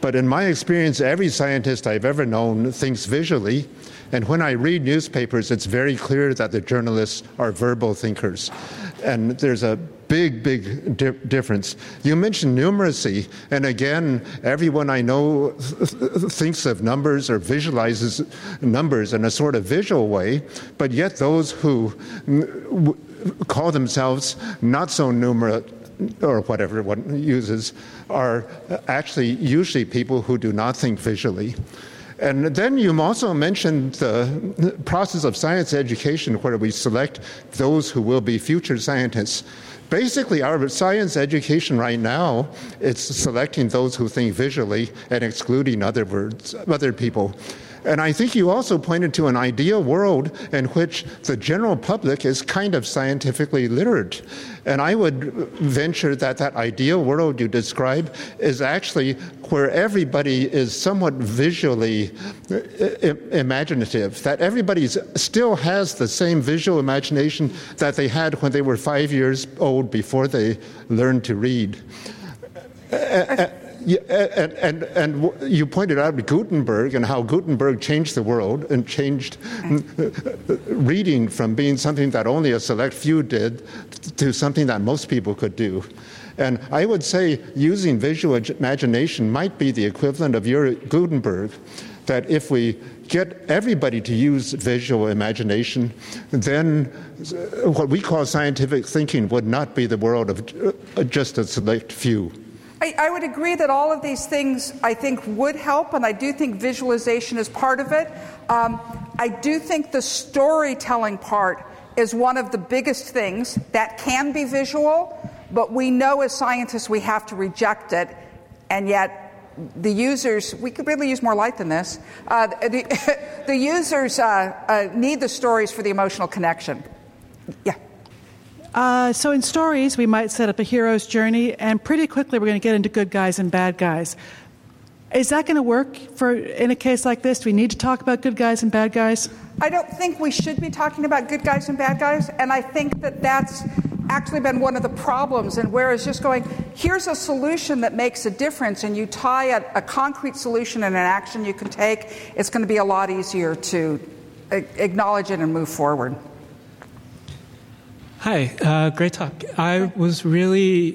But in my experience, every scientist I've ever known thinks visually. And when I read newspapers, it's very clear that the journalists are verbal thinkers. And there's a big, big di- difference. You mentioned numeracy, and again, everyone I know th- thinks of numbers or visualizes numbers in a sort of visual way, but yet those who call themselves not so numerate or whatever one uses are actually usually people who do not think visually. And then you also mentioned the process of science education where we select those who will be future scientists. Basically, our science education right now is selecting those who think visually and excluding other words, other people. And I think you also pointed to an ideal world in which the general public is kind of scientifically literate. And I would venture that that ideal world you describe is actually where everybody is somewhat visually uh, uh imaginative, that everybody still has the same visual imagination that they had when they were five years old before they learned to read. Uh, uh, And, and, and you pointed out Gutenberg and how Gutenberg changed the world and changed uh, uh, reading from being something that only a select few did to something that most people could do. And I would say using visual imagination might be the equivalent of your Gutenberg, that if we get everybody to use visual imagination, then uh, what we call scientific thinking would not be the world of just a select few. I, I, would agree that all of these things I think would help, and I do think visualization is part of it. Um, I do think the storytelling part is one of the biggest things that can be visual, but we know as scientists we have to reject it, and yet the users, we could really use more light than this. Uh, the, the, users uh, uh, need the stories for the emotional connection. Yeah. Uh, so in stories, we might set up a hero's journey, and pretty quickly we're going to get into good guys and bad guys. Is that going to work for in a case like this? Do we need to talk about good guys and bad guys? I don't think we should be talking about good guys and bad guys, and I think that that's actually been one of the problems. And whereas just going, here's a solution that makes a difference, and you tie a, a concrete solution and an action you can take, it's going to be a lot easier to acknowledge it and move forward. Hi, uh, great talk. I was really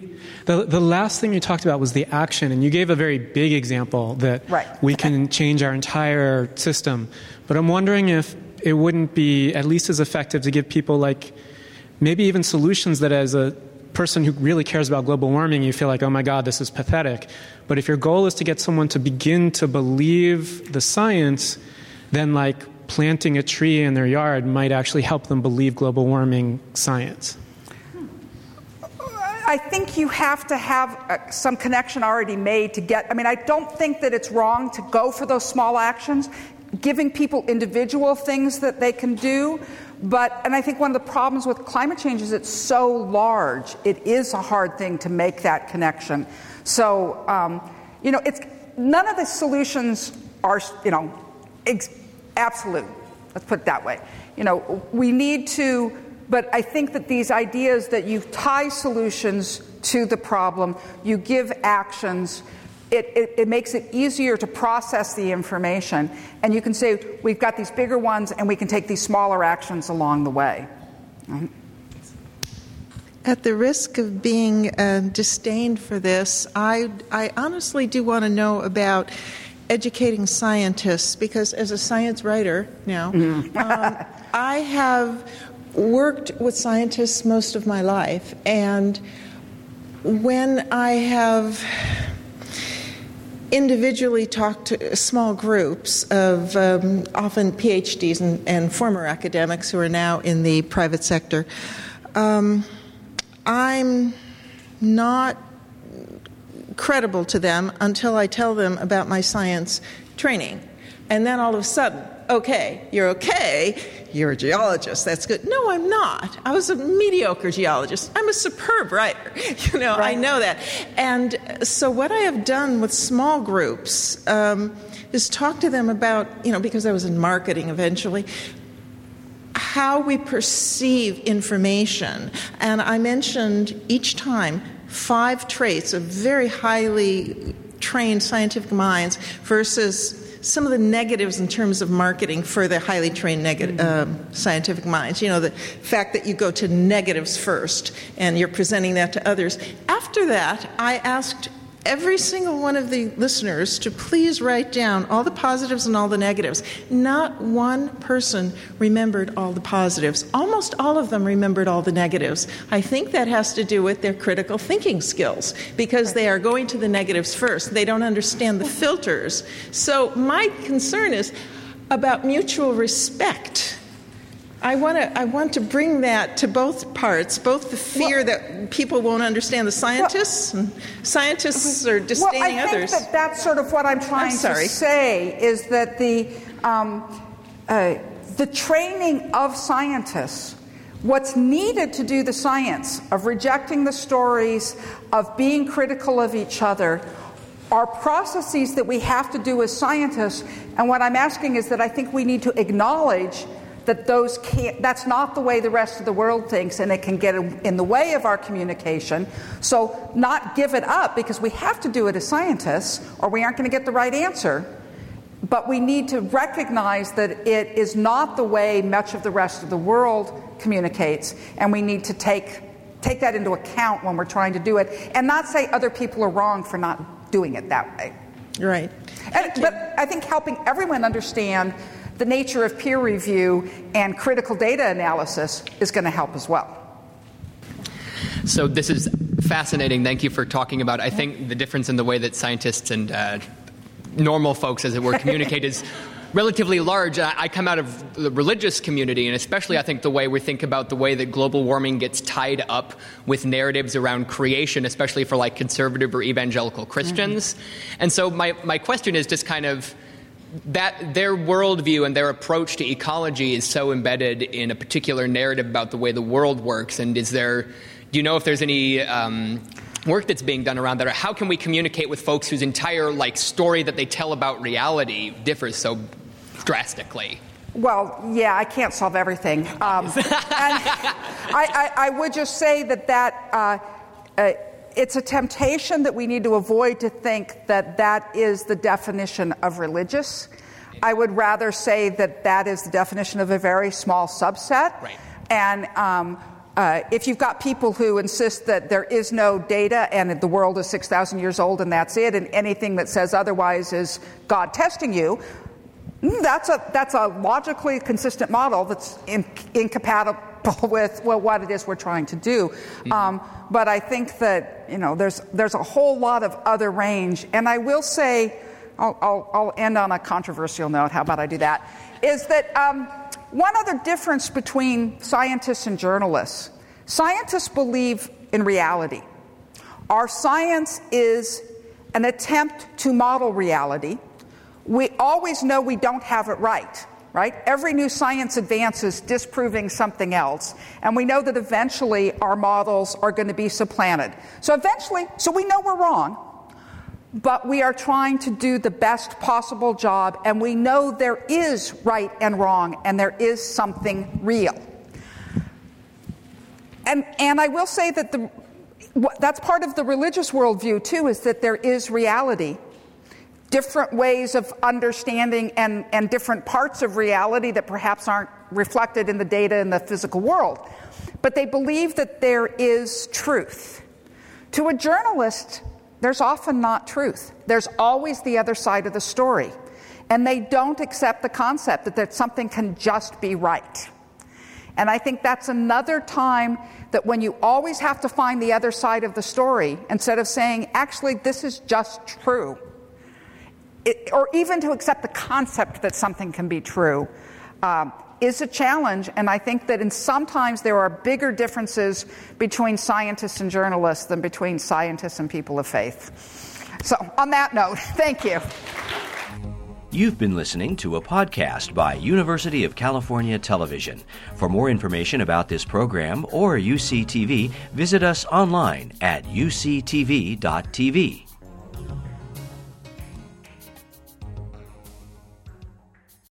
the the last thing you talked about was the action, and you gave a very big example that right. we can change our entire system. But I'm wondering if it wouldn't be at least as effective to give people like maybe even solutions that, as a person who really cares about global warming, you feel like, oh my God, this is pathetic. But if your goal is to get someone to begin to believe the science, then like planting a tree in their yard might actually help them believe global warming science? I think you have to have uh, some connection already made to get. I mean, I don't think that it's wrong to go for those small actions, giving people individual things that they can do. But, and I think one of the problems with climate change is it's so large, it is a hard thing to make that connection. So, um, you know, it's, none of the solutions are, you know, ex- absolute. Let's put it that way. You know, we need to, but I think that these ideas that you tie solutions to the problem, you give actions, it, it, it, makes it easier to process the information. And you can say, we've got these bigger ones, and we can take these smaller actions along the way. Mm-hmm. At the risk of being uh, disdained for this, I, I honestly do want to know about educating scientists because as a science writer now, mm-hmm. um, I have worked with scientists most of my life, and when I have individually talked to small groups of um, often PhDs and, and, former academics who are now in the private sector, um, I'm not credible to them until I tell them about my science training. And then all of a sudden, okay, you're okay, you're a geologist, that's good. No, I'm not. I was a mediocre geologist. I'm a superb writer. You know, right. I know that. And so, what I have done with small groups um, is talk to them about, you know, because I was in marketing eventually, how we perceive information. And I mentioned each time five traits of very highly trained scientific minds versus some of the negatives in terms of marketing for the highly trained neg- uh, scientific minds. You know, the fact that you go to negatives first and you're presenting that to others. After that, I asked every single one of the listeners to please write down all the positives and all the negatives. Not one person remembered all the positives. Almost all of them remembered all the negatives. I think that has to do with their critical thinking skills because they are going to the negatives first. They don't understand the filters. So, my concern is about mutual respect I want to I want to bring that to both parts, both the fear well, that people won't understand the scientists, well, and scientists are disdaining well, I others. think that that's sort of what I'm trying I'm to say is that the um, uh, the training of scientists. What's needed to do the science of rejecting the stories, of being critical of each other, are processes that we have to do as scientists. And what I'm asking is that I think we need to acknowledge that those can't, that's not the way the rest of the world thinks, and it can get in the way of our communication. So, not give it up because we have to do it as scientists, or we aren't going to get the right answer. But we need to recognize that it is not the way much of the rest of the world communicates, and we need to take, take that into account when we're trying to do it, and not say other people are wrong for not doing it that way. Right. And, but I think helping everyone understand the nature of peer review and critical data analysis is going to help as well. So, this is fascinating. Thank you for talking about, I think, the difference in the way that scientists and uh, normal folks, as it were, communicate is relatively large. I come out of the religious community, and especially I think the way we think about the way that global warming gets tied up with narratives around creation, especially for like conservative or evangelical Christians. Mm-hmm. And so my, my question is just kind of that their worldview and their approach to ecology is so embedded in a particular narrative about the way the world works. And is there, do you know if there's any um, work that's being done around that, or how can we communicate with folks whose entire like story that they tell about reality differs so drastically? Well, yeah, I can't solve everything. Um, and I, I, I, would just say that that. Uh, uh, it's a temptation that we need to avoid to think that that is the definition of religious. I would rather say that that is the definition of a very small subset. Right. And um, uh, if you've got people who insist that there is no data and the world is 6,000 years old and that's it, and anything that says otherwise is God testing you, mm, that's a, that's a logically consistent model that's in, incompatible with well, what it is we're trying to do. Mm-hmm. Um, but I think that you know there's there's a whole lot of other range, and I will say, I'll, I'll, I'll end on a controversial note. How about I do that? Is that um, one other difference between scientists and journalists? Scientists believe in reality. Our science is an attempt to model reality. We always know we don't have it right right? Every new science advance is disproving something else. And we know that eventually our models are going to be supplanted. So eventually, so we know we're wrong, but we are trying to do the best possible job, and we know there is right and wrong, and there is something real. And, and I will say that the, that's part of the religious worldview, too, is that there is reality different ways of understanding and, and different parts of reality that perhaps aren't reflected in the data in the physical world. But they believe that there is truth. To a journalist, there's often not truth, there's always the other side of the story. And they don't accept the concept that, that something can just be right. And I think that's another time that when you always have to find the other side of the story, instead of saying, actually, this is just true, or even to accept the concept that something can be true, um, is a challenge. And I think that in sometimes there are bigger differences between scientists and journalists than between scientists and people of faith. So, on that note, thank you. You've been listening to a podcast by University of California Television. For more information about this program or UCTV, visit us online at uctv.tv.